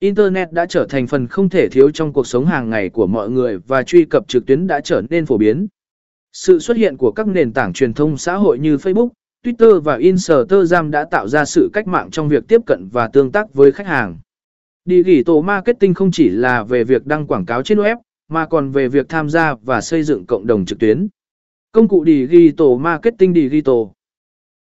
Internet đã trở thành phần không thể thiếu trong cuộc sống hàng ngày của mọi người và truy cập trực tuyến đã trở nên phổ biến. Sự xuất hiện của các nền tảng truyền thông xã hội như Facebook, Twitter và Instagram đã tạo ra sự cách mạng trong việc tiếp cận và tương tác với khách hàng. Digital marketing không chỉ là về việc đăng quảng cáo trên web, mà còn về việc tham gia và xây dựng cộng đồng trực tuyến. Công cụ Digital Marketing Digital